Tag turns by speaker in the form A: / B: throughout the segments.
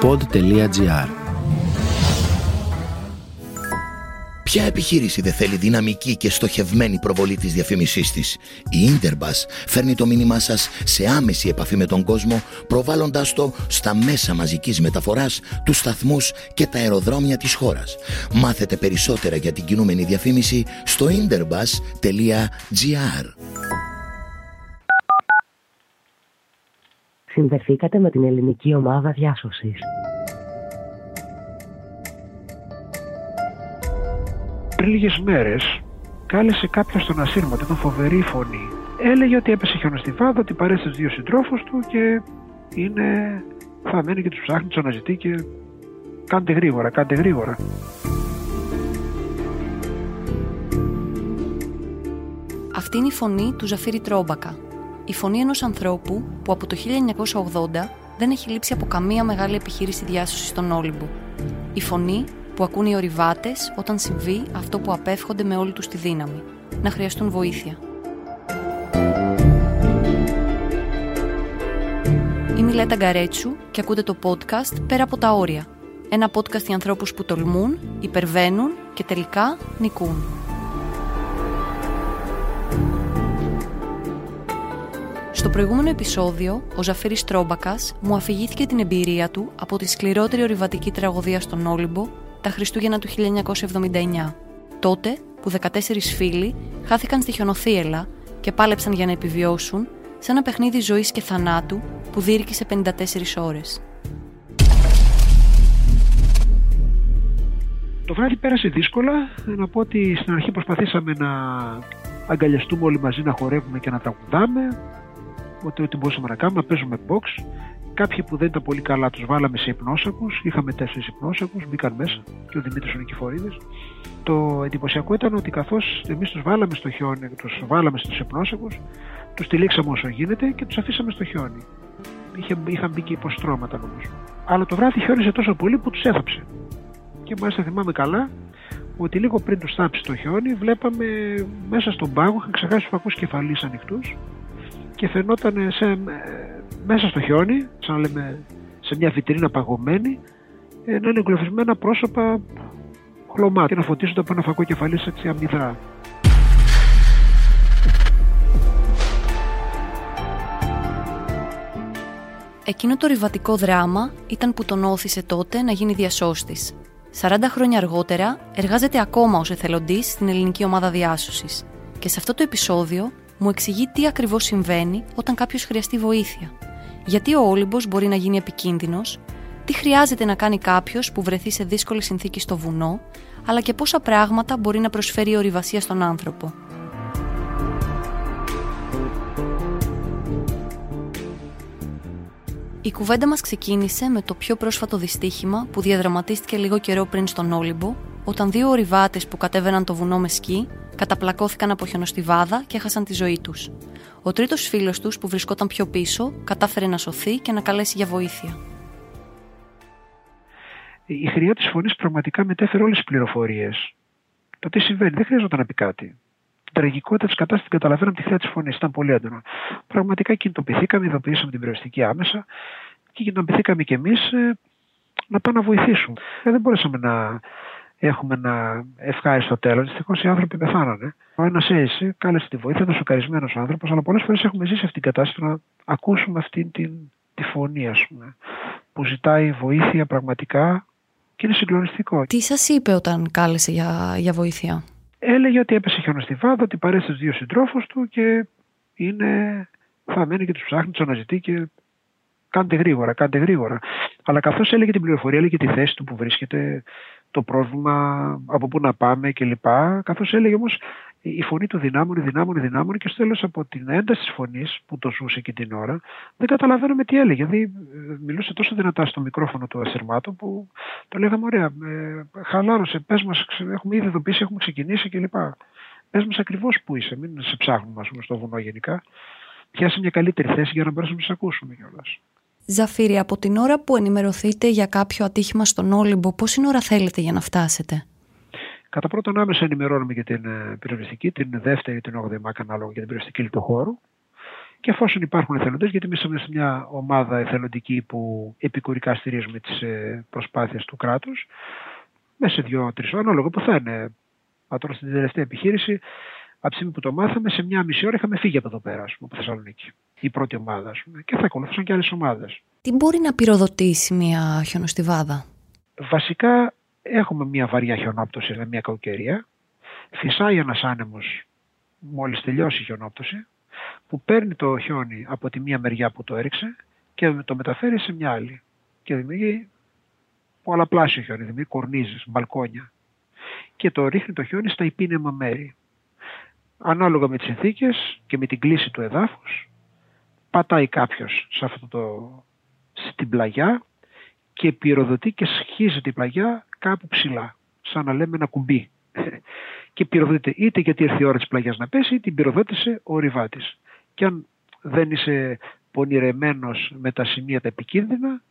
A: pod.gr
B: Ποια επιχείρηση δεν θέλει δυναμική και στοχευμένη προβολή της διαφήμισής της; Η Interbus φέρνει το μήνυμά σας σε άμεση επαφή με τον κόσμο, προβάλλοντάς το στα μέσα μαζικής μεταφοράς, τους σταθμούς και τα αεροδρόμια της χώρας. Μάθετε περισσότερα για την κινούμενη διαφήμιση στο interbus.gr
C: Συνδεθήκατε με την ελληνική ομάδα διάσωσης.
D: πριν λίγες μέρες κάλεσε κάποιος τον ασύρματο, ήταν φοβερή φωνή. Έλεγε ότι έπεσε χιονοστιβάδα, ότι παρέστησε τους δύο συντρόφους του και είναι θα μένει και τους ψάχνει, τους αναζητεί και κάντε γρήγορα, κάντε γρήγορα.
E: Αυτή είναι η φωνή του Ζαφύρη Τρόμπακα. Η φωνή ενός ανθρώπου που από το 1980 δεν έχει λείψει από καμία μεγάλη επιχείρηση διάσωσης στον Όλυμπο. Η φωνή που ακούν οι ορειβάτες όταν συμβεί αυτό που απέφχονται με όλη τους τη δύναμη, να χρειαστούν βοήθεια. Είμαι η Λέτα Γκαρέτσου και ακούτε το podcast «Πέρα από τα όρια». Ένα podcast για ανθρώπους που τολμούν, υπερβαίνουν και τελικά νικούν. Στο προηγούμενο επεισόδιο, ο Ζαφύρης Τρόμπακας μου αφηγήθηκε την εμπειρία του από τη σκληρότερη ορειβατική τραγωδία στον Όλυμπο τα Χριστούγεννα του 1979. Τότε που 14 φίλοι χάθηκαν στη χιονοθύελα και πάλεψαν για να επιβιώσουν σε ένα παιχνίδι ζωής και θανάτου που δίρκησε 54 ώρες.
D: Το βράδυ πέρασε δύσκολα. Να πω ότι στην αρχή προσπαθήσαμε να αγκαλιαστούμε όλοι μαζί, να χορεύουμε και να τραγουδάμε. Ότι ό,τι μπορούσαμε να κάνουμε, να παίζουμε box. Κάποιοι που δεν ήταν πολύ καλά τους βάλαμε σε υπνόσακους. Είχαμε τέσσερις υπνόσακους, μπήκαν μέσα και ο Δημήτρης ο Νικηφορίδης. Το εντυπωσιακό ήταν ότι καθώς εμείς τους βάλαμε στο χιόνι, τους βάλαμε στους υπνόσακους, τους τυλίξαμε όσο γίνεται και τους αφήσαμε στο χιόνι. Είχε, είχαν μπει και υποστρώματα νομίζω. Αλλά το βράδυ χιόνιζε τόσο πολύ που τους έθαψε. Και μάλιστα θυμάμαι καλά ότι λίγο πριν τους θάψει το χιόνι, βλέπαμε μέσα στον πάγο, είχαν ξεχάσει τους φακούς κεφαλής ανοιχτούς και φαινόταν σε, μέσα στο χιόνι, σαν να λέμε σε μια βιτρίνα παγωμένη, να είναι εγκλωβισμένα πρόσωπα χλωμά και να φωτίζονται από ένα φακό κεφαλής έτσι αμυδρά.
E: Εκείνο το ριβατικό δράμα ήταν που τον όθησε τότε να γίνει διασώστης. 40 χρόνια αργότερα εργάζεται ακόμα ως εθελοντής στην ελληνική ομάδα διάσωσης και σε αυτό το επεισόδιο μου εξηγεί τι ακριβώς συμβαίνει όταν κάποιος χρειαστεί βοήθεια γιατί ο Όλυμπος μπορεί να γίνει επικίνδυνος, τι χρειάζεται να κάνει κάποιος που βρεθεί σε δύσκολη συνθήκη στο βουνό, αλλά και πόσα πράγματα μπορεί να προσφέρει η ορειβασία στον άνθρωπο. Η κουβέντα μας ξεκίνησε με το πιο πρόσφατο δυστύχημα που διαδραματίστηκε λίγο καιρό πριν στον Όλυμπο, όταν δύο ορειβάτες που κατέβαιναν το βουνό με σκι καταπλακώθηκαν από χιονοστιβάδα και έχασαν τη ζωή τους. Ο τρίτος φίλος τους, που βρισκόταν πιο πίσω, κατάφερε να σωθεί και να καλέσει για βοήθεια.
D: Η χρειά της φωνής πραγματικά μετέφερε όλες τις πληροφορίες. Το τι συμβαίνει, δεν χρειαζόταν να πει κάτι. Την τραγικότητα της κατάστασης την καταλαβαίναμε τη χρειά της φωνής. Ήταν πολύ έντονο. Πραγματικά κινητοποιηθήκαμε, ειδοποιήσαμε την περιοριστική άμεσα και κινητοποιηθήκαμε κι εμείς ε, να πάμε να βοηθήσουμε. Ε, δεν μπορέσαμε να έχουμε ένα ευχάριστο τέλος. Δυστυχώς οι άνθρωποι πεθάνανε. Ο ένας έτσι κάλεσε τη βοήθεια, ήταν σοκαρισμένος άνθρωπος, αλλά πολλές φορές έχουμε ζήσει αυτή την κατάσταση να ακούσουμε αυτή την, τη φωνή, ας πούμε, που ζητάει βοήθεια πραγματικά και είναι συγκλονιστικό.
E: Τι σας είπε όταν κάλεσε για, για βοήθεια,
D: Έλεγε ότι έπεσε χιονοστιβάδα, ότι παρέστησε δύο συντρόφους του και είναι μένει και τους ψάχνει, τους αναζητεί και κάντε γρήγορα, κάντε γρήγορα. Αλλά καθώς έλεγε την πληροφορία, έλεγε τη θέση του που βρίσκεται, το πρόβλημα, από πού να πάμε κλπ. Καθώς έλεγε όμως η φωνή του δυνάμωνε, δυνάμωνε, δυνάμωνε και στο τέλος από την ένταση της φωνής που το ζούσε εκείνη την ώρα, δεν καταλαβαίνουμε τι έλεγε. Δηλαδή ε, μιλούσε τόσο δυνατά στο μικρόφωνο του ασυρμάτου που το λέγαμε ωραία. Ε, χαλάρωσε, πες μας, έχουμε ήδη ειδοποιήσει, έχουμε ξεκινήσει κλπ. Πες μας ακριβώς που είσαι, μην σε ψάχνουμε, ας πούμε, στο βουνό γενικά. Πιάσε μια καλύτερη θέση για να μπορέσουμε να σε ακούσουμε κιόλας.
E: Ζαφύρη, από την ώρα που ενημερωθείτε για κάποιο ατύχημα στον Όλυμπο, πόση ώρα θέλετε για να φτάσετε;
D: Κατά πρώτον, άμεσα ενημερώνουμε για την ε, πυροσβεστική, την δεύτερη, την 8η μάκα ανάλογα για την πυροσβεστική του χώρου. Και εφόσον υπάρχουν εθελοντές, γιατί εμεί είμαστε μια ομάδα εθελοντική που επικουρικά στηρίζουμε τις ε, προσπάθειες του κράτους, μέσα σε δύο-τρεις ώρε, ανάλογα που θα είναι. Μα τώρα στην τελευταία επιχείρηση, από τη στιγμή που το μάθαμε, σε μια μισή ώρα είχαμε φύγει από εδώ πέρα, πούμε, από Θεσσαλονίκη. Η πρώτη ομάδα, πούμε, και θα ακολουθούσαν και άλλες ομάδες.
E: Τι μπορεί να πυροδοτήσει μια χιονοστιβάδα,
D: Βασικά, έχουμε μια βαριά χιονόπτωση, δηλαδή μια κακοκαιρία. Φυσάει ένας άνεμος μόλις τελειώσει η χιονόπτωση, που παίρνει το χιόνι από τη μία μεριά που το έριξε και το μεταφέρει σε μια άλλη. Και δημιουργεί πολλαπλάσιο χιόνι, δημιουργεί κορνίζες, μπαλκόνια. Και το ρίχνει το χιόνι στα υπήνεμα μέρη. Ανάλογα με τις συνθήκες και με την κλίση του εδάφους, πατάει κάποιος σε αυτό το, στην πλαγιά και πυροδοτεί και σχίζεται η πλαγιά κάπου ψηλά, σαν να λέμε ένα κουμπί. και πυροδοτείται είτε γιατί ήρθε η ώρα της πλαγιάς να πέσει, είτε την πυροδότησε ο ορειβάτης. Και αν δεν είσαι πονηρεμένος με τα σημεία τα επικίνδυνα,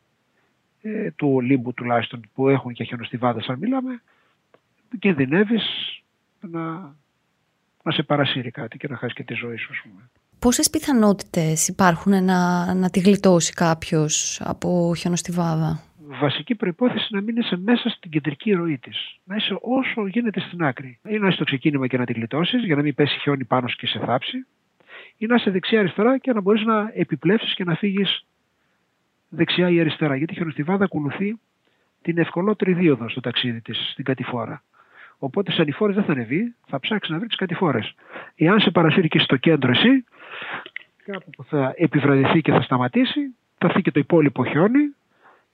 D: ε, του Ολύμπου τουλάχιστον που έχουν και χιονοστιβάδες αν μιλάμε, κινδυνεύεις να, να σε παρασύρει κάτι και να χάσεις και τη ζωή σου. Ας πούμε.
E: Πόσες πιθανότητες υπάρχουν να, να τη γλιτώσει κάποιος από χιονοστιβάδα;
D: Βασική προϋπόθεση να μην είσαι μέσα στην κεντρική ροή της. Να είσαι όσο γίνεται στην άκρη. Ή να είσαι στο ξεκίνημα και να τη γλιτώσεις για να μην πέσει χιόνι πάνω σου και σε θάψει, ή να είσαι δεξιά-αριστερά και να μπορείς να επιπλέψεις και να φύγεις δεξιά ή αριστερά. Γιατί η χιονοστιβάδα ακολουθεί την ευκολότερη δίωδο στο ταξίδι της, στην κατηφόρα. Οπότε σε ανηφόρε δεν θα ανεβεί, θα ψάξεις να βρεις τι κατηφόρε. Εάν σε παρασύρει και στο κέντρο εσύ, κάπου που θα επιβραδυθεί και θα σταματήσει, θα έρθει και το υπόλοιπο χιόνι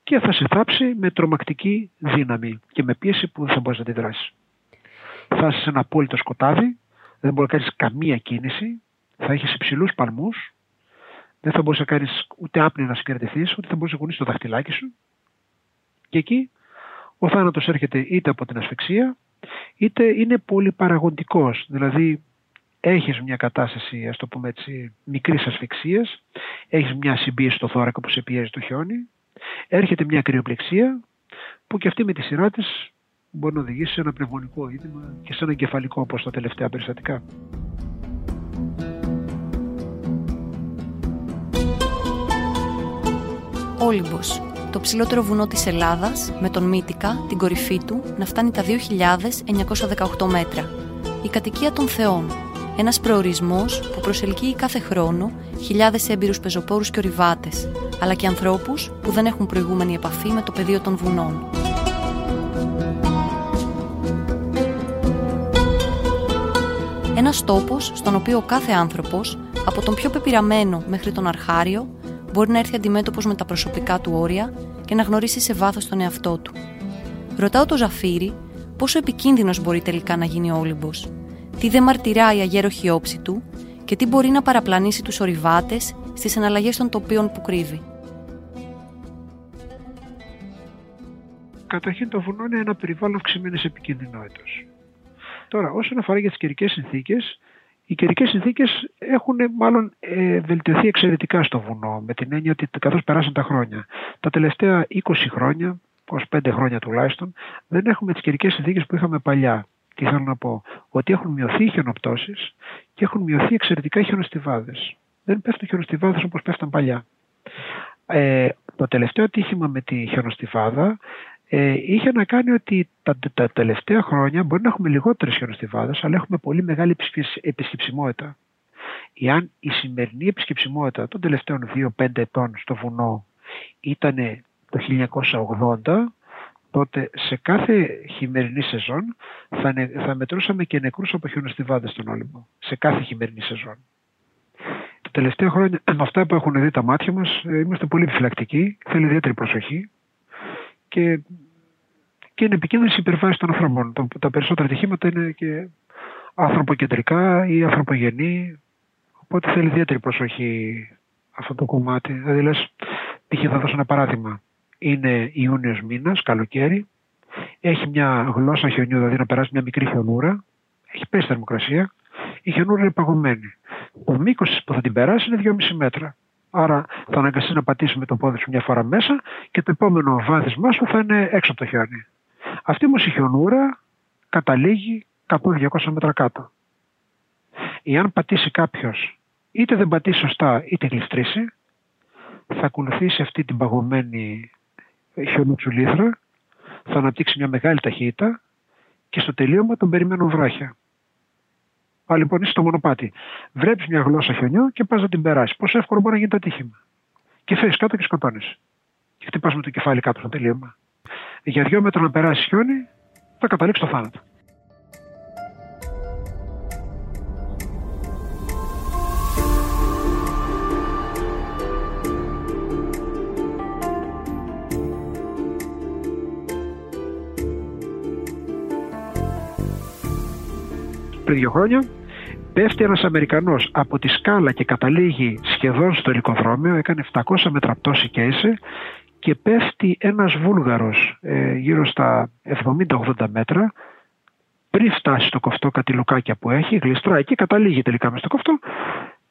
D: και θα σε θάψει με τρομακτική δύναμη και με πίεση που δεν θα μπορείς να αντιδράσει. Θα είσαι σε ένα απόλυτο σκοτάδι, δεν μπορείς να κάνεις καμία κίνηση, θα έχεις υψηλούς παλμούς, δεν θα μπορείς να κάνεις ούτε άπνη να συγκρατηθείς, ούτε θα μπορείς να κουνήσεις το δαχτυλάκι σου. Και εκεί ο θάνατος έρχεται είτε από την ασφυξία, είτε είναι πολύ παραγωγικό. Δηλαδή, έχεις μια κατάσταση, ας το πούμε έτσι, μικρής ασφυξίας, έχεις μια συμπίεση στο θώρακα που σε πιέζει το χιόνι, έρχεται μια κρυοπλεξία που και αυτή με τη σειρά της μπορεί να οδηγήσει σε ένα πνευμονικό είδημα και σε ένα κεφαλικό όπως τα τελευταία περιστατικά.
E: Όλυμπος, το ψηλότερο βουνό της Ελλάδας, με τον Μύτικα, την κορυφή του, να φτάνει τα 2.918 μέτρα. Η κατοικία των Θεών, ένας προορισμός που προσελκύει κάθε χρόνο χιλιάδες έμπειρους πεζοπόρους και ορειβάτες, αλλά και ανθρώπους που δεν έχουν προηγούμενη επαφή με το πεδίο των βουνών. Ένας τόπος στον οποίο κάθε άνθρωπος, από τον πιο πεπειραμένο μέχρι τον αρχάριο, μπορεί να έρθει αντιμέτωπος με τα προσωπικά του όρια και να γνωρίσει σε βάθος τον εαυτό του. Ρωτάω το Ζαφύρι πόσο επικίνδυνος μπορεί τελικά να γίνει ο Όλυμπος, τι δεν μαρτυράει η αγέροχη όψη του και τι μπορεί να παραπλανήσει τους ορειβάτες στις εναλλαγές των τοπίων που κρύβει.
D: Καταρχήν το βουνό είναι ένα περιβάλλον αυξημένη επικίνδυνοτητα. Τώρα, όσον αφορά για τις καιρικές συνθήκες, οι καιρικές συνθήκες έχουν μάλλον ε, βελτιωθεί εξαιρετικά στο βουνό, με την έννοια ότι καθώς περάσαν τα χρόνια. Τα τελευταία 20 χρόνια, 25 χρόνια τουλάχιστον, δεν έχουμε τις καιρικές συνθήκες που είχαμε παλιά. Τι θέλω να πω, ότι έχουν μειωθεί οι χιονοπτώσεις και έχουν μειωθεί εξαιρετικά οι χιονοστιβάδες. Δεν πέφτουν χιονοστιβάδες όπως πέφταν παλιά. Ε, το τελευταίο τύχημα με τη χιονοστιβάδα ε, είχε να κάνει ότι τα, τα τελευταία χρόνια μπορεί να έχουμε λιγότερες χιονοστιβάδες, αλλά έχουμε πολύ μεγάλη επισκεψιμότητα. Εάν η σημερινή επισκεψιμότητα των τελευταίων 2-5 ετών στο βουνό ήταν το 1980, τότε σε κάθε χειμερινή σεζόν θα, θα μετρούσαμε και νεκρούς από χιονοστιβάδες στον Όλυμπο. Σε κάθε χειμερινή σεζόν. Τα τελευταία χρόνια, με αυτά που έχουν δει τα μάτια μας, ε, είμαστε πολύ επιφυλακτικοί, θέλει ιδιαίτερη προσοχή και, και είναι επικίνδυνη η υπερβάση των ανθρώπων. Τα περισσότερα ατυχήματα είναι και ανθρωποκεντρικά ή ανθρωπογενή, οπότε θέλει ιδιαίτερη προσοχή αυτό το κομμάτι. Δηλαδή λες, θα δώσω ένα παράδειγμα είναι Ιούνιος μήνας, καλοκαίρι. Έχει μια γλώσσα χιονιού, δηλαδή να περάσει μια μικρή χιονούρα. Έχει πέσει θερμοκρασία. Η χιονούρα είναι παγωμένη. Το μήκος που θα την περάσει είναι 2,5 μέτρα. Άρα θα αναγκαστεί να πατήσει με το πόδι σου μια φορά μέσα και το επόμενο βάδισμά σου θα είναι έξω από το χιόνι. Αυτή όμω η χιονούρα καταλήγει 100-200 μέτρα κάτω. Εάν πατήσει κάποιος είτε δεν πατήσει σωστά είτε γλιστρήσει, θα ακολουθήσει αυτή την παγωμένη χιονότσουλήθρα, θα αναπτύξει μια μεγάλη ταχύτητα και στο τελείωμα τον περιμένουν βράχια. Α, λοιπόν, είσαι στο μονοπάτι. Βλέπει μια γλώσσα χιονιού και πας να την περάσεις. Πόσο εύκολο μπορεί να γίνει το ατύχημα. Και φέρει κάτω και σκοτώνεις. Και χτυπάς με το κεφάλι κάτω στο τελείωμα. Για δυο μέτρα να περάσεις χιόνι, θα καταλήξεις το θάνατο. Πριν δύο χρόνια, πέφτει ένας Αμερικανός από τη σκάλα και καταλήγει σχεδόν στο ελικοδρόμιο, έκανε 700 μέτρα πτώση και είσαι και πέφτει ένας Βούλγαρος ε, γύρω στα 70-80 μέτρα. Πριν φτάσει στο κοφτό κατηλοκάκια που έχει, γλιστράει και καταλήγει τελικά μες στο κοφτό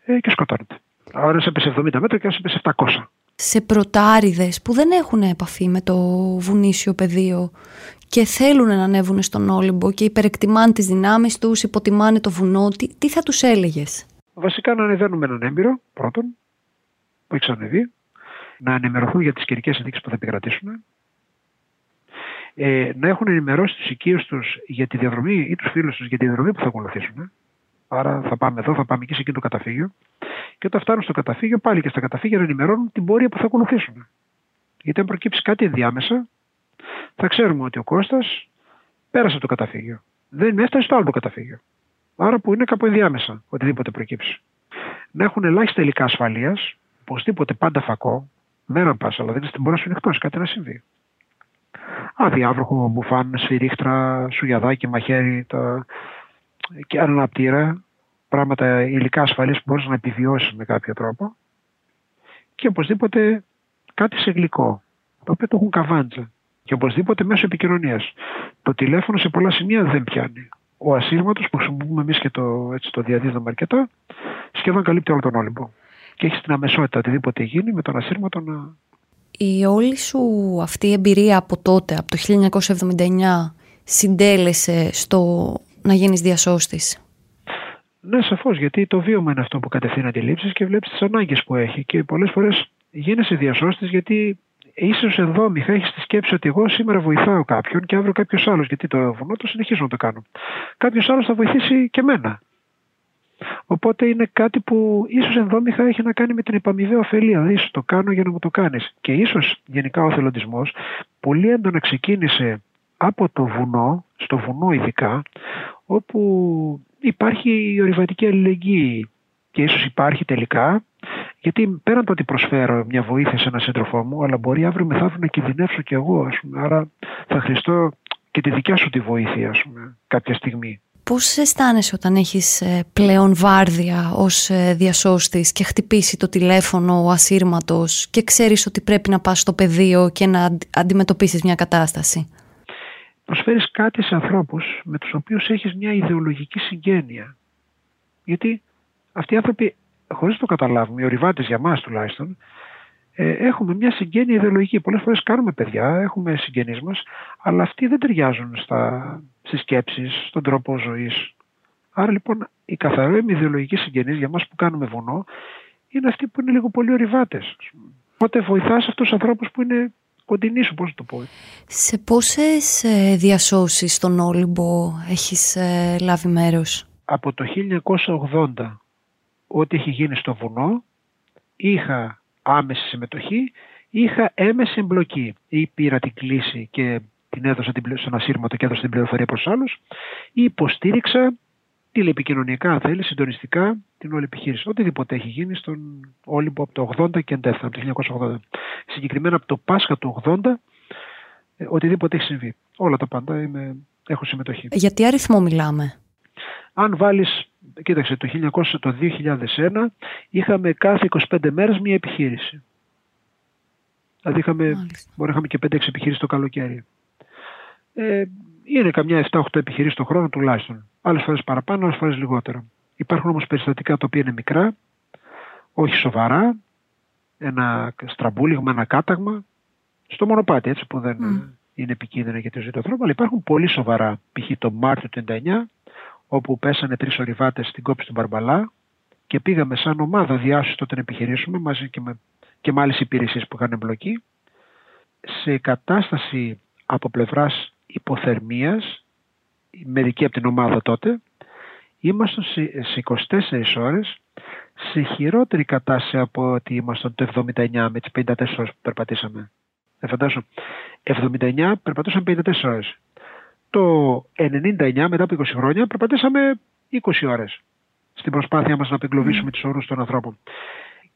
D: ε, και σκοτώνεται. Άρα έπεσε 70 μέτρα και έπεσε 700
E: σε πρωτάριδες που δεν έχουν επαφή με το βουνίσιο πεδίο και θέλουν να ανέβουν στον Όλυμπο και υπερεκτιμάνε τις δυνάμεις τους, υποτιμάνε το βουνό, τι, τι θα τους έλεγες;
D: Βασικά να ανεβαίνουν με έναν έμπειρο, πρώτον, που έχεις ανεβεί, να ενημερωθούν για τις καιρικές συνθήκες που θα επικρατήσουν, ε, να έχουν ενημερώσει τους οικείους τους για τη διαδρομή ή τους φίλους τους για τη διαδρομή που θα ακολουθήσουν. Άρα θα πάμε εδώ, θα πάμε εκεί σε εκείνο το καταφύγιο και όταν φτάνουν στο καταφύγιο, πάλι και στα καταφύγια να ενημερώνουν την πορεία που θα ακολουθήσουν. Γιατί αν προκύψει κάτι ενδιάμεσα, θα ξέρουμε ότι ο Κώστας πέρασε το καταφύγιο. Δεν έφτασε στο άλλο το καταφύγιο. Άρα που είναι κάπου ενδιάμεσα, οτιδήποτε προκύψει. Να έχουν ελάχιστα υλικά ασφαλείας, οπωσδήποτε πάντα φακό, μέρα πάσα, αλλά δεν μπορεί να σου εκτό, κάτι να συμβεί. Αδιάβροχο, μπουφάν, σφυρίχτρα, σουγιαδάκι, μαχαίρι, τα... και αναπτήρα, πράγματα υλικά ασφαλής που μπορείς να επιβιώσεις με κάποιο τρόπο και οπωσδήποτε κάτι σε γλυκό, το οποίο το έχουν καβάντζα και οπωσδήποτε μέσω επικοινωνίας. Το τηλέφωνο σε πολλά σημεία δεν πιάνει. Ο ασύρματος που χρησιμοποιούμε εμείς και το, έτσι, το διαδίδουμε αρκετά, σχεδόν καλύπτει όλο τον Όλυμπο. Και έχει την αμεσότητα οτιδήποτε γίνει με τον ασύρματο να.
E: Η όλη σου αυτή η εμπειρία από τότε, από το 1979, συντέλεσε στο να γίνεις διασώστης;
D: Ναι, σαφώς, γιατί το βίωμα είναι αυτό που κατευθύνει αντιλήψεις και βλέπεις τις ανάγκες που έχει. Και πολλές φορές γίνεσαι διασώστης γιατί ίσως ενδόμηχα έχεις τη σκέψη ότι εγώ σήμερα βοηθάω κάποιον και αύριο κάποιος άλλος. Γιατί το βουνό το συνεχίζω να το κάνω. Κάποιος άλλος θα βοηθήσει και μένα. Οπότε είναι κάτι που ίσως ενδόμηχα έχει να κάνει με την επαμοιβαία ωφελία. Δηλαδή, το κάνω για να μου το κάνεις. Και ίσως γενικά ο θελοντισμό πολύ έντονα ξεκίνησε από το βουνό, στο βουνό ειδικά, όπου υπάρχει η ορειβατική αλληλεγγύη και ίσως υπάρχει τελικά γιατί πέραν το ότι προσφέρω μια βοήθεια σε έναν σύντροφό μου αλλά μπορεί αύριο μεθαύριο να κινδυνεύσω κι εγώ ας πούμε. άρα θα χρηστώ και τη δικιά σου τη βοήθεια ας πούμε, κάποια στιγμή.
E: Πώς αισθάνεσαι όταν έχεις ε, πλέον βάρδια ως ε, διασώστης και χτυπήσει το τηλέφωνο ο ασύρματος και ξέρεις ότι πρέπει να πας στο πεδίο και να αντιμετωπίσεις μια κατάσταση;
D: Προσφέρεις κάτι σε ανθρώπους με τους οποίους έχεις μια ιδεολογική συγγένεια. Γιατί αυτοί οι άνθρωποι, χωρίς το καταλάβουμε, οι ορειβάτες για μας τουλάχιστον, ε, έχουμε μια συγγένεια ιδεολογική. Πολλές φορές κάνουμε παιδιά, έχουμε συγγενείς μας, αλλά αυτοί δεν ταιριάζουν στα, στις σκέψεις, στον τρόπο ζωής. Άρα λοιπόν η καθαρή ιδεολογική συγγενής για μας που κάνουμε βουνό είναι αυτοί που είναι λίγο πολύ ορειβάτες. Οπότε βοηθάς αυτούς τους ανθρώπους που είναι κοντινή σου, πώς το πω.
E: Σε πόσες ε, διασώσεις στον Όλυμπο έχεις ε, λάβει μέρος;
D: Από το 1980, ό,τι έχει γίνει στο βουνό, είχα άμεση συμμετοχή, είχα έμεση εμπλοκή. Ή πήρα την κλίση και την έδωσα την, στον ασύρματο και έδωσα την πληροφορία προς άλλους, ή υποστήριξα τηλεπικοινωνιακά, αν θέλεις, συντονιστικά την όλη επιχείρηση. Οτιδήποτε έχει γίνει στον Όλυμπο από το 80 και εντεύθυνα, από το 1980. Συγκεκριμένα από το Πάσχα του 80, ε, οτιδήποτε έχει συμβεί. Όλα τα πάντα είμαι, έχω συμμετοχή.
E: Για τι αριθμό μιλάμε;
D: Αν βάλεις, κοίταξε, το, 1900, το 2001 είχαμε κάθε 25 μέρες μία επιχείρηση. Δηλαδή είχαμε, μπορεί να είχαμε και 5-6 επιχειρήσεις το καλοκαίρι. Ε, είναι καμιά 7-8 επιχειρήσεις το χρόνο τουλάχιστον. Άλλες φορές παραπάνω, άλλες φορές λιγότερο. Υπάρχουν όμως περιστατικά τα οποία είναι μικρά, όχι σοβαρά, ένα στραμπούλιγμα, ένα κάταγμα, στο μονοπάτι έτσι που δεν είναι επικίνδυνο για το δρόμο, αλλά υπάρχουν πολύ σοβαρά, π.χ. το Μάρτιο του 1999, όπου πέσανε τρεις ορειβάτες στην κόψη του Μπαρμπαλά και πήγαμε σαν ομάδα διάσωση τότε να επιχειρήσουμε μαζί και με, και με άλλες υπηρεσίες που είχαν εμπλοκή σε κατάσταση από πλευράς υποθερμίας, μερικοί από την ομάδα τότε, ήμασταν σε 24 ώρες σε χειρότερη κατάσταση από ότι ήμασταν το 79 με τις 54 ώρες που περπατήσαμε. Ε, φαντάσου, 79 περπατούσαμε 54 ώρες. Το 99 μετά από 20 χρόνια περπατήσαμε 20 ώρες στην προσπάθεια μας να απεγκλωβίσουμε mm. τους όρους των ανθρώπων.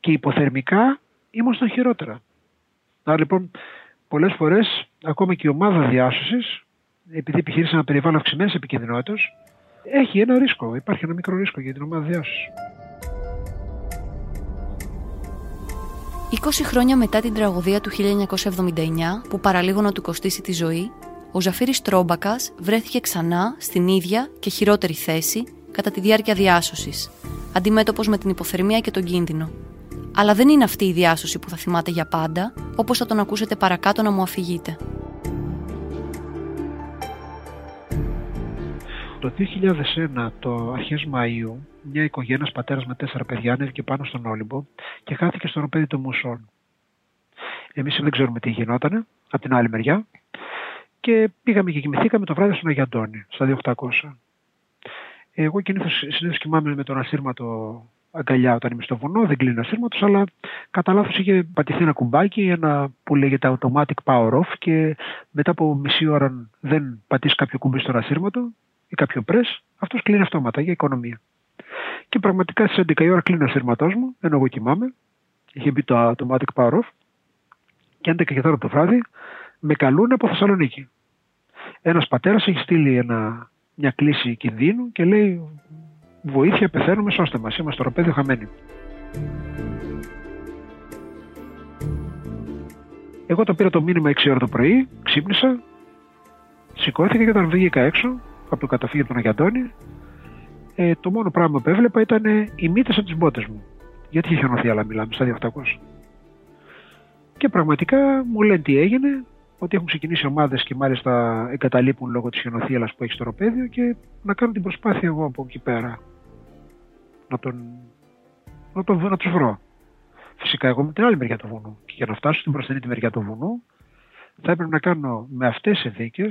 D: Και υποθερμικά ήμασταν χειρότερα. Άρα λοιπόν πολλές φορές ακόμα και η ομάδα διάσωσης επειδή επιχείρησε ένα περιβάλλον αυξημένης επικίνδυνοτητας έχει ένα ρίσκο, υπάρχει ένα μικρό ρίσκο για την ομάδα διάσωσης.
E: 20 χρόνια μετά την τραγωδία του 1979 που παραλίγο να του κοστίσει τη ζωή, ο Ζαφύρης Τρόμπακας βρέθηκε ξανά στην ίδια και χειρότερη θέση κατά τη διάρκεια διάσωσης, αντιμέτωπος με την υποθερμία και τον κίνδυνο. Αλλά δεν είναι αυτή η διάσωση που θα θυμάται για πάντα, όπως θα τον ακούσετε παρακάτω να μου αφηγείτε.
D: Το 2001, το αρχές Μαΐου, μια οικογένεια πατέρας με τέσσερα παιδιά ανέβηκε πάνω στον Όλυμπο και χάθηκε στο ροπέδι των Μουσών. Εμείς δεν ξέρουμε τι γινότανε, από την άλλη μεριά, και πήγαμε και κοιμηθήκαμε το βράδυ στον Αγιαντώνη, στα 2800. Εγώ συνήθως κοιμάμαι με τον ασύρματο αγκαλιά όταν είμαι στο βουνό, δεν κλείνει ασύρματος, αλλά κατά λάθος είχε πατηθεί ένα κουμπάκι ένα που λέγεται automatic power off και μετά από μισή ώρα δεν πατήσει κάποιο κουμπί στον ασύρματο ή κάποιο press, αυτός κλείνει αυτόματα για οικονομία. Και πραγματικά στις 11 η ώρα κλείνει ο ασύρματός μου, ενώ εγώ κοιμάμαι. Είχε μπει το automatic power off και 11 και τώρα το βράδυ με καλούν από Θεσσαλονίκη. Ένας πατέρας έχει στείλει ένα μια κλίση κινδύνου και λέει βοήθεια πεθαίνουμε σώστε μας, είμαστε στο ροπέδιο χαμένοι. Εγώ το πήρα το μήνυμα 6 ώρα το πρωί, ξύπνησα, σηκώθηκα και όταν βγήκα έξω από το καταφύγιο του Αγιαντώνη, ε, το μόνο πράγμα που έβλεπα ήταν οι μύτες από τις μπότες μου. Γιατί είχε χιονωθεί αλλά μιλάμε, στα 200. Και πραγματικά μου λένε τι έγινε, ότι έχουν ξεκινήσει ομάδες και μάλιστα εγκαταλείπουν λόγω της χιονοθύελας που έχει στο ροπέδιο και να κάνω την προσπάθεια εγώ από εκεί πέρα να, τον, να, τον, να τους βρω. Φυσικά εγώ με την άλλη μεριά του βουνού. Και για να φτάσω στην προσθενή τη μεριά του βουνού θα έπρεπε να κάνω με αυτές τι συνθήκε,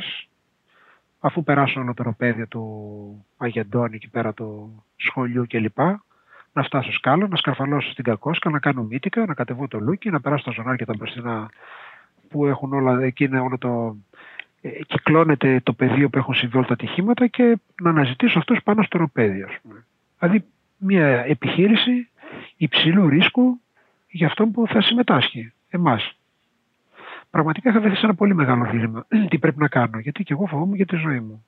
D: αφού περάσω όλο το ροπέδιο του Αγεντώνη εκεί πέρα του σχολείου κλπ. Να φτάσω σκάλα, να σκαρφαλώσω στην Κακόσκα, να κάνω μύτικα, να κατεβώ το λούκι, να περάσω τα ζωνάρια τα μπροστινά που έχουν όλα, εκεί είναι όλο το, ε, κυκλώνεται το πεδίο που έχουν συμβεί όλα τα ατυχήματα και να αναζητήσω αυτούς πάνω στο ροπέδιο. Δηλαδή μια επιχείρηση υψηλού ρίσκου για αυτόν που θα συμμετάσχει, εμάς. Πραγματικά είχα βρεθεί σε ένα πολύ μεγάλο δίλημα. Τι πρέπει να κάνω, γιατί και εγώ φοβόμουν για τη ζωή μου.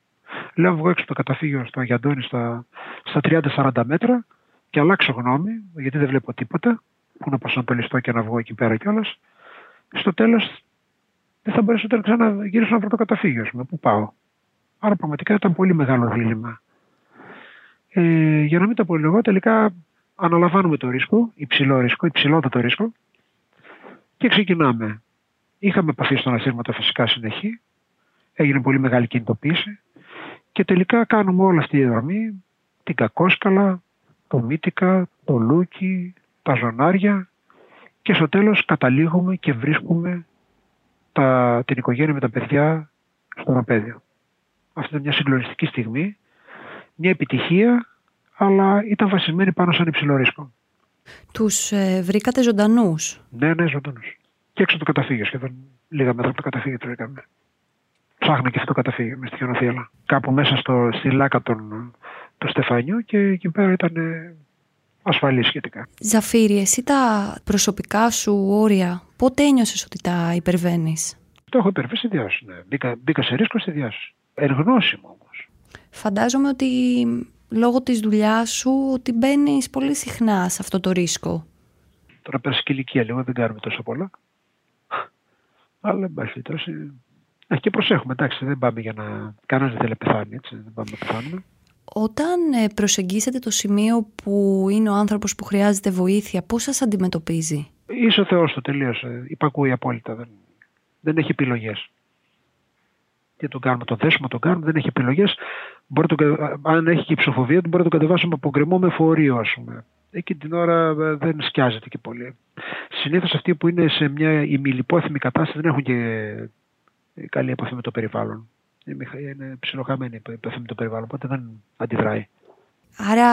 D: Λέω βγω έξω το καταφύγιο στο Αγιαντώνη στα, στα 30-40 μέτρα και αλλάξω γνώμη, γιατί δεν βλέπω τίποτα. Πού να προσανατολιστώ και να βγω εκεί πέρα κιόλας. Στο τέλος δεν θα μπορέσω ούτε να γυρίσω να βρω το καταφύγιο με πού πάω; Άρα πραγματικά ήταν πολύ μεγάλο δίλημα. Ε, για να μην τα πολυλογώ, τελικά αναλαμβάνουμε το ρίσκο, υψηλό ρίσκο, υψηλότατο ρίσκο και ξεκινάμε. Είχαμε επαφή στον ασύρματο φυσικά συνεχή, έγινε πολύ μεγάλη κινητοποίηση και τελικά κάνουμε όλα αυτή τη δρομή, την κακόσκαλα, το μύτικα, το λούκι, τα ζωνάρια και στο τέλος καταλήγουμε και βρίσκουμε τα, την οικογένεια με τα παιδιά στο ροπέδιο. Αυτή ήταν μια συγκλονιστική στιγμή, μια επιτυχία, αλλά ήταν βασισμένη πάνω σε ένα υψηλό ρίσκο.
E: Τους ε, βρήκατε ζωντανούς;
D: Ναι, ναι, ζωντανούς. Και έξω το καταφύγιο, σχεδόν λίγα μέτρα από το καταφύγιο το βρήκαμε. Ψάχνα και αυτό το καταφύγιο μες στη χιονοθύελα. Κάπου μέσα στο, στη λάκα των, του Στεφανιού και εκεί πέρα ήταν ασφαλή σχετικά.
E: Ζαφύρι, εσύ τα προσωπικά σου όρια; Πότε ένιωσες ότι τα υπερβαίνεις;
D: Το έχω υπερβεί στη διάσωση. Ναι. Μπήκα, μπήκα σε ρίσκο στη διάσωση. Εργνώσιμο όμως.
E: Φαντάζομαι ότι λόγω της δουλειάς σου ότι μπαίνεις πολύ συχνά σε αυτό το ρίσκο.
D: Τώρα πέρασε και ηλικία λίγο, δεν κάνουμε τόσο πολλά. Αλλά εν πάση και προσέχουμε, εντάξει, δεν πάμε για να. Κανένας δεν θέλει να πεθάνει, έτσι. Δεν πάμε να πεθάνουμε.
E: Όταν ε, προσεγγίσετε το σημείο που είναι ο άνθρωπος που χρειάζεται βοήθεια, πώς σας αντιμετωπίζει;
D: Είσαι ο Θεός το τελείωσε. Υπακούει απόλυτα. Δεν, δεν έχει επιλογές. Τι τον κάνουμε, το δέσουμε, τον κάνουμε, δεν έχει επιλογές. μπορεί το, αν έχει και ψοφοβία, μπορεί να το κατεβάσουμε από γκρεμό με φορείο, ας πούμε. Εκεί την ώρα ε, δεν σκιάζεται και πολύ. Συνήθως αυτοί που είναι σε μια ημιλιπόθυμη κατάσταση δεν έχουν και καλή επαφή με το περιβάλλον. Είναι ψιλοχαμένη η επαφή με το περιβάλλον, οπότε δεν αντιδράει.
E: Άρα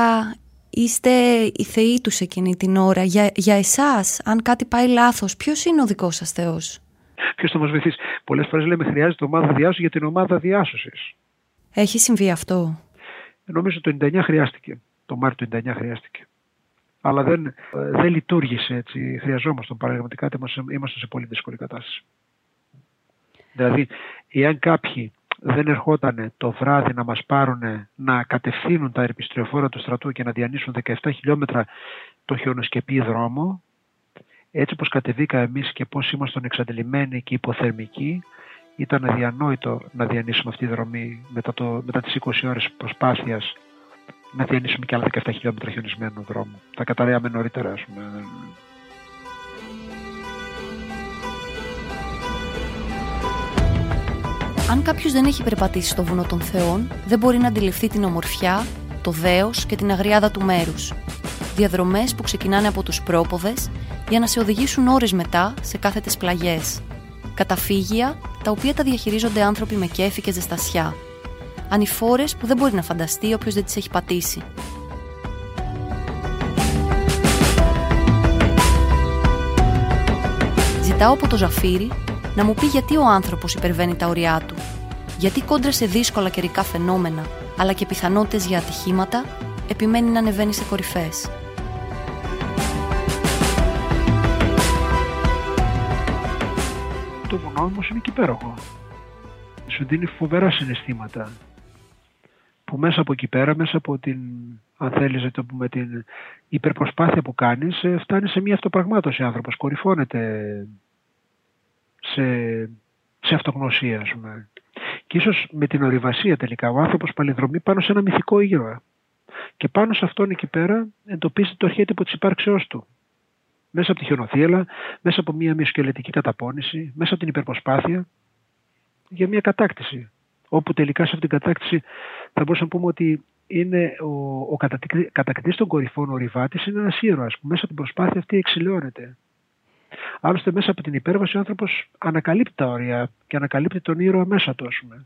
E: είστε οι θεοί τους εκείνη την ώρα. Για, για εσάς, αν κάτι πάει λάθος, ποιος είναι ο δικός σας Θεός;
D: Ποιος θα μας βοηθήσει; Πολλές φορές λέμε χρειάζεται ομάδα διάσωσης για την ομάδα διάσωσης.
E: Έχει συμβεί αυτό;
D: Νομίζω το 99 χρειάστηκε. Το Μάρτιο του 99 χρειάστηκε. Αλλά δεν, δεν λειτουργήσε έτσι. Χρειαζόμαστε πραγματικά. Είμαστε σε πολύ δύσκολη κατάσταση. Δηλαδή, εάν κάποιοι δεν ερχόταν το βράδυ να μας πάρουν να κατευθύνουν τα ερπιστριοφόρα του στρατού και να διανύσουν 17 χιλιόμετρα το χιονοσκεπή δρόμο, έτσι όπως κατεβήκα εμείς και πώς ήμασταν εξαντλημένοι και υποθερμικοί, ήταν αδιανόητο να διανύσουμε αυτή τη δρομή μετά, το, μετά τις 20 ώρες προσπάθειας να διανύσουμε και άλλα 17 χιλιόμετρα χιονισμένου δρόμου. Τα καταραίαμε νωρίτερα, ας πούμε.
E: Αν κάποιος δεν έχει περπατήσει στο βουνό των Θεών, δεν μπορεί να αντιληφθεί την ομορφιά, το δέος και την αγριάδα του μέρους. Διαδρομές που ξεκινάνε από τους πρόποδες για να σε οδηγήσουν ώρες μετά σε κάθετες πλαγιές. Καταφύγια τα οποία τα διαχειρίζονται άνθρωποι με κέφι και ζεστασιά. Ανηφόρες που δεν μπορεί να φανταστεί όποιος δεν τις έχει πατήσει. Ζητάω από το Ζαφύρι να μου πει γιατί ο άνθρωπος υπερβαίνει τα ωριά του. Γιατί κόντρα σε δύσκολα καιρικά φαινόμενα, αλλά και πιθανότητες για ατυχήματα, επιμένει να ανεβαίνει σε κορυφές.
D: Το βουνό όμω είναι υπέροχο. Σου δίνει φοβερά συναισθήματα που μέσα από εκεί πέρα, μέσα από την, αν θέλεις το πούμε, την υπερπροσπάθεια που κάνεις, ε, φτάνει σε μια αυτοπραγμάτωση άνθρωπος, κορυφώνεται σε, σε αυτογνωσία, ας πούμε. Και ίσως με την ορειβασία τελικά ο άνθρωπος παλιδρομεί πάνω σε ένα μυθικό ήρωα. Και πάνω σε αυτόν εκεί πέρα εντοπίζεται το αρχέτυπο της υπάρξεώς του. Μέσα από τη χιονοθύελα, μέσα από μια μυοσκελετική καταπώνηση, μέσα από την υπερπροσπάθεια για μια κατάκτηση. Όπου τελικά σε αυτήν την κατάκτηση θα μπορούσαμε να πούμε ότι είναι ο, ο κατακτητής των κορυφών, ο Ριβάτης, είναι ένας ήρωας που μέσα από την προσπάθεια αυτή εξηλαιώνεται. Άλλωστε μέσα από την υπέρβαση ο άνθρωπος ανακαλύπτει τα όρια και ανακαλύπτει τον ήρωα μέσα του πούμε.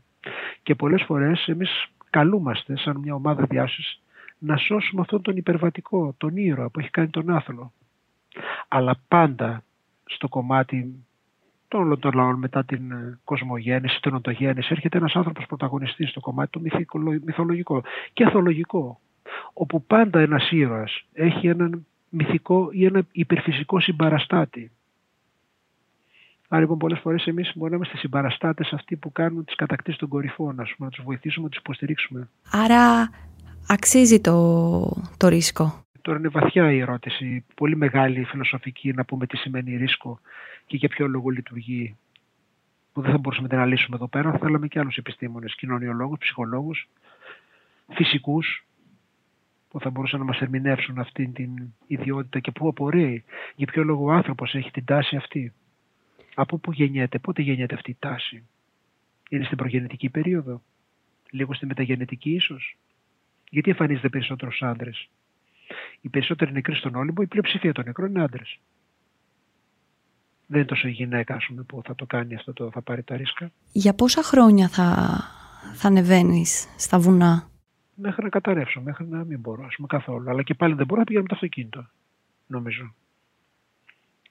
D: Και πολλές φορές εμείς καλούμαστε σαν μια ομάδα διάσωσης να σώσουμε αυτόν τον υπερβατικό, τον ήρωα που έχει κάνει τον άθλο. Αλλά πάντα στο κομμάτι των όλων των λαών μετά την ε, κοσμογέννηση, την οντογέννηση, έρχεται ένας άνθρωπος πρωταγωνιστής στο κομμάτι το μυθολογικό και αθολογικό, όπου πάντα ένας ήρωας έχει έναν μυθικό ή ένα υπερφυσικό συμπαραστάτη. Άρα λοιπόν πολλές φορές εμείς μπορούμε να είμαστε συμπαραστάτες αυτοί που κάνουν τις κατακτήσεις των κορυφών, ας πούμε, να τους βοηθήσουμε, να τους υποστηρίξουμε.
E: Άρα αξίζει το, το ρίσκο.
D: Τώρα είναι βαθιά η ερώτηση, πολύ μεγάλη φιλοσοφική να πούμε τι σημαίνει ρίσκο και για ποιο λόγο λειτουργεί που δεν θα μπορούσαμε να την αναλύσουμε εδώ πέρα. Θα θέλαμε και άλλους επιστήμονες, κοινωνιολόγους, ψυχολόγους, φυσικούς, που θα μπορούσαν να μας ερμηνεύσουν αυτή την ιδιότητα και πού απορρέει, για ποιο λόγο ο άνθρωπος έχει την τάση αυτή. Από πού γεννιέται, πότε γεννιέται αυτή η τάση. Είναι στην προγεννητική περίοδο, λίγο στη μεταγεννητική ίσως. Γιατί εμφανίζεται περισσότερο στους άντρες. Οι περισσότεροι νεκροί στον Όλυμπο, η πλειοψηφία των νεκρών είναι άντρες. Δεν είναι τόσο η γυναίκα πούμε, που θα το κάνει αυτό, το, θα πάρει τα ρίσκα.
E: Για πόσα χρόνια θα, θα ανεβαίνεις στα βουνά;
D: Μέχρι να καταρρεύσω, μέχρι να μην μπορώ ας πούμε, καθόλου. Αλλά και πάλι δεν μπορώ να πηγαίνω με το αυτοκίνητο, νομίζω.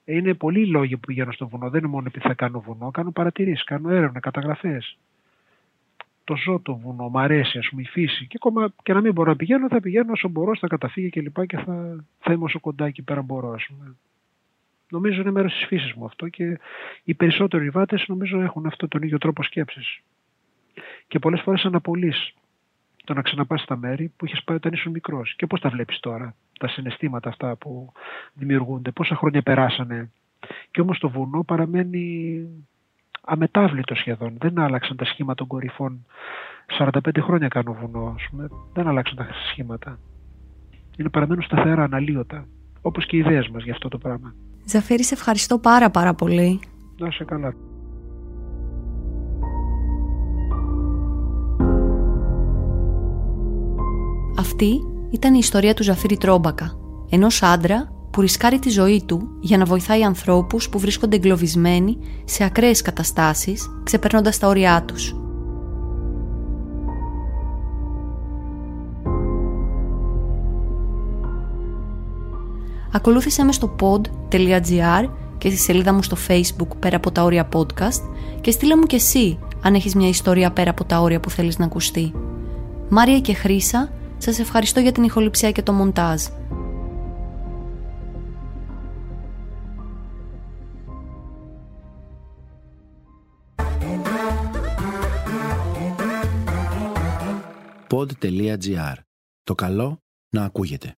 D: Είναι πολλοί λόγοι που πηγαίνω στο βουνό. Δεν είναι μόνο επειδή θα κάνω βουνό, κάνω παρατηρήσεις, κάνω έρευνα, καταγραφές. Το ζω το βουνό, μου αρέσει ας πούμε, η φύση. Και ακόμα και να μην μπορώ να πηγαίνω, θα πηγαίνω όσο μπορώ στα καταφύγια και λοιπά και θα, θα είμαι όσο κοντά εκεί πέρα μπορώ. Ας πούμε. Νομίζω είναι μέρος της φύσης μου αυτό και οι περισσότεροι βάτες νομίζω έχουν αυτό τον ίδιο τρόπο σκέψης. Και πολλές φορές αναπολύς το να ξαναπάς στα μέρη που είχες πάει όταν ήσουν μικρός. Και πώς τα βλέπεις τώρα, τα συναισθήματα αυτά που δημιουργούνται, πόσα χρόνια περάσανε. Και όμως το βουνό παραμένει αμετάβλητο σχεδόν. Δεν άλλαξαν τα σχήματα των κορυφών. 45 χρόνια κάνω βουνό, πούμε. Δεν άλλαξαν τα σχήματα. Είναι παραμένουν σταθερά, αναλύωτα. Όπως και οι ιδέες μας για αυτό το πράγμα.
E: Ζαφέρη, σε ευχαριστώ πάρα πάρα πολύ.
D: Να είσαι καλά.
E: Αυτή ήταν η ιστορία του Ζαφύρη Τρόμπακα, ενός άντρα που ρισκάρει τη ζωή του για να βοηθάει ανθρώπους που βρίσκονται εγκλωβισμένοι σε ακραίες καταστάσεις, ξεπερνώντας τα όρια τους. Ακολούθησέ μες στο pod.gr και στη σελίδα μου στο facebook πέρα από τα όρια podcast και στείλε μου και εσύ αν έχεις μια ιστορία πέρα από τα όρια που θέλεις να ακουστεί. Μάρια και Χρύσα, σας ευχαριστώ για την ηχοληψία και το μοντάζ.
A: pod.gr. Το καλό να ακούγεται.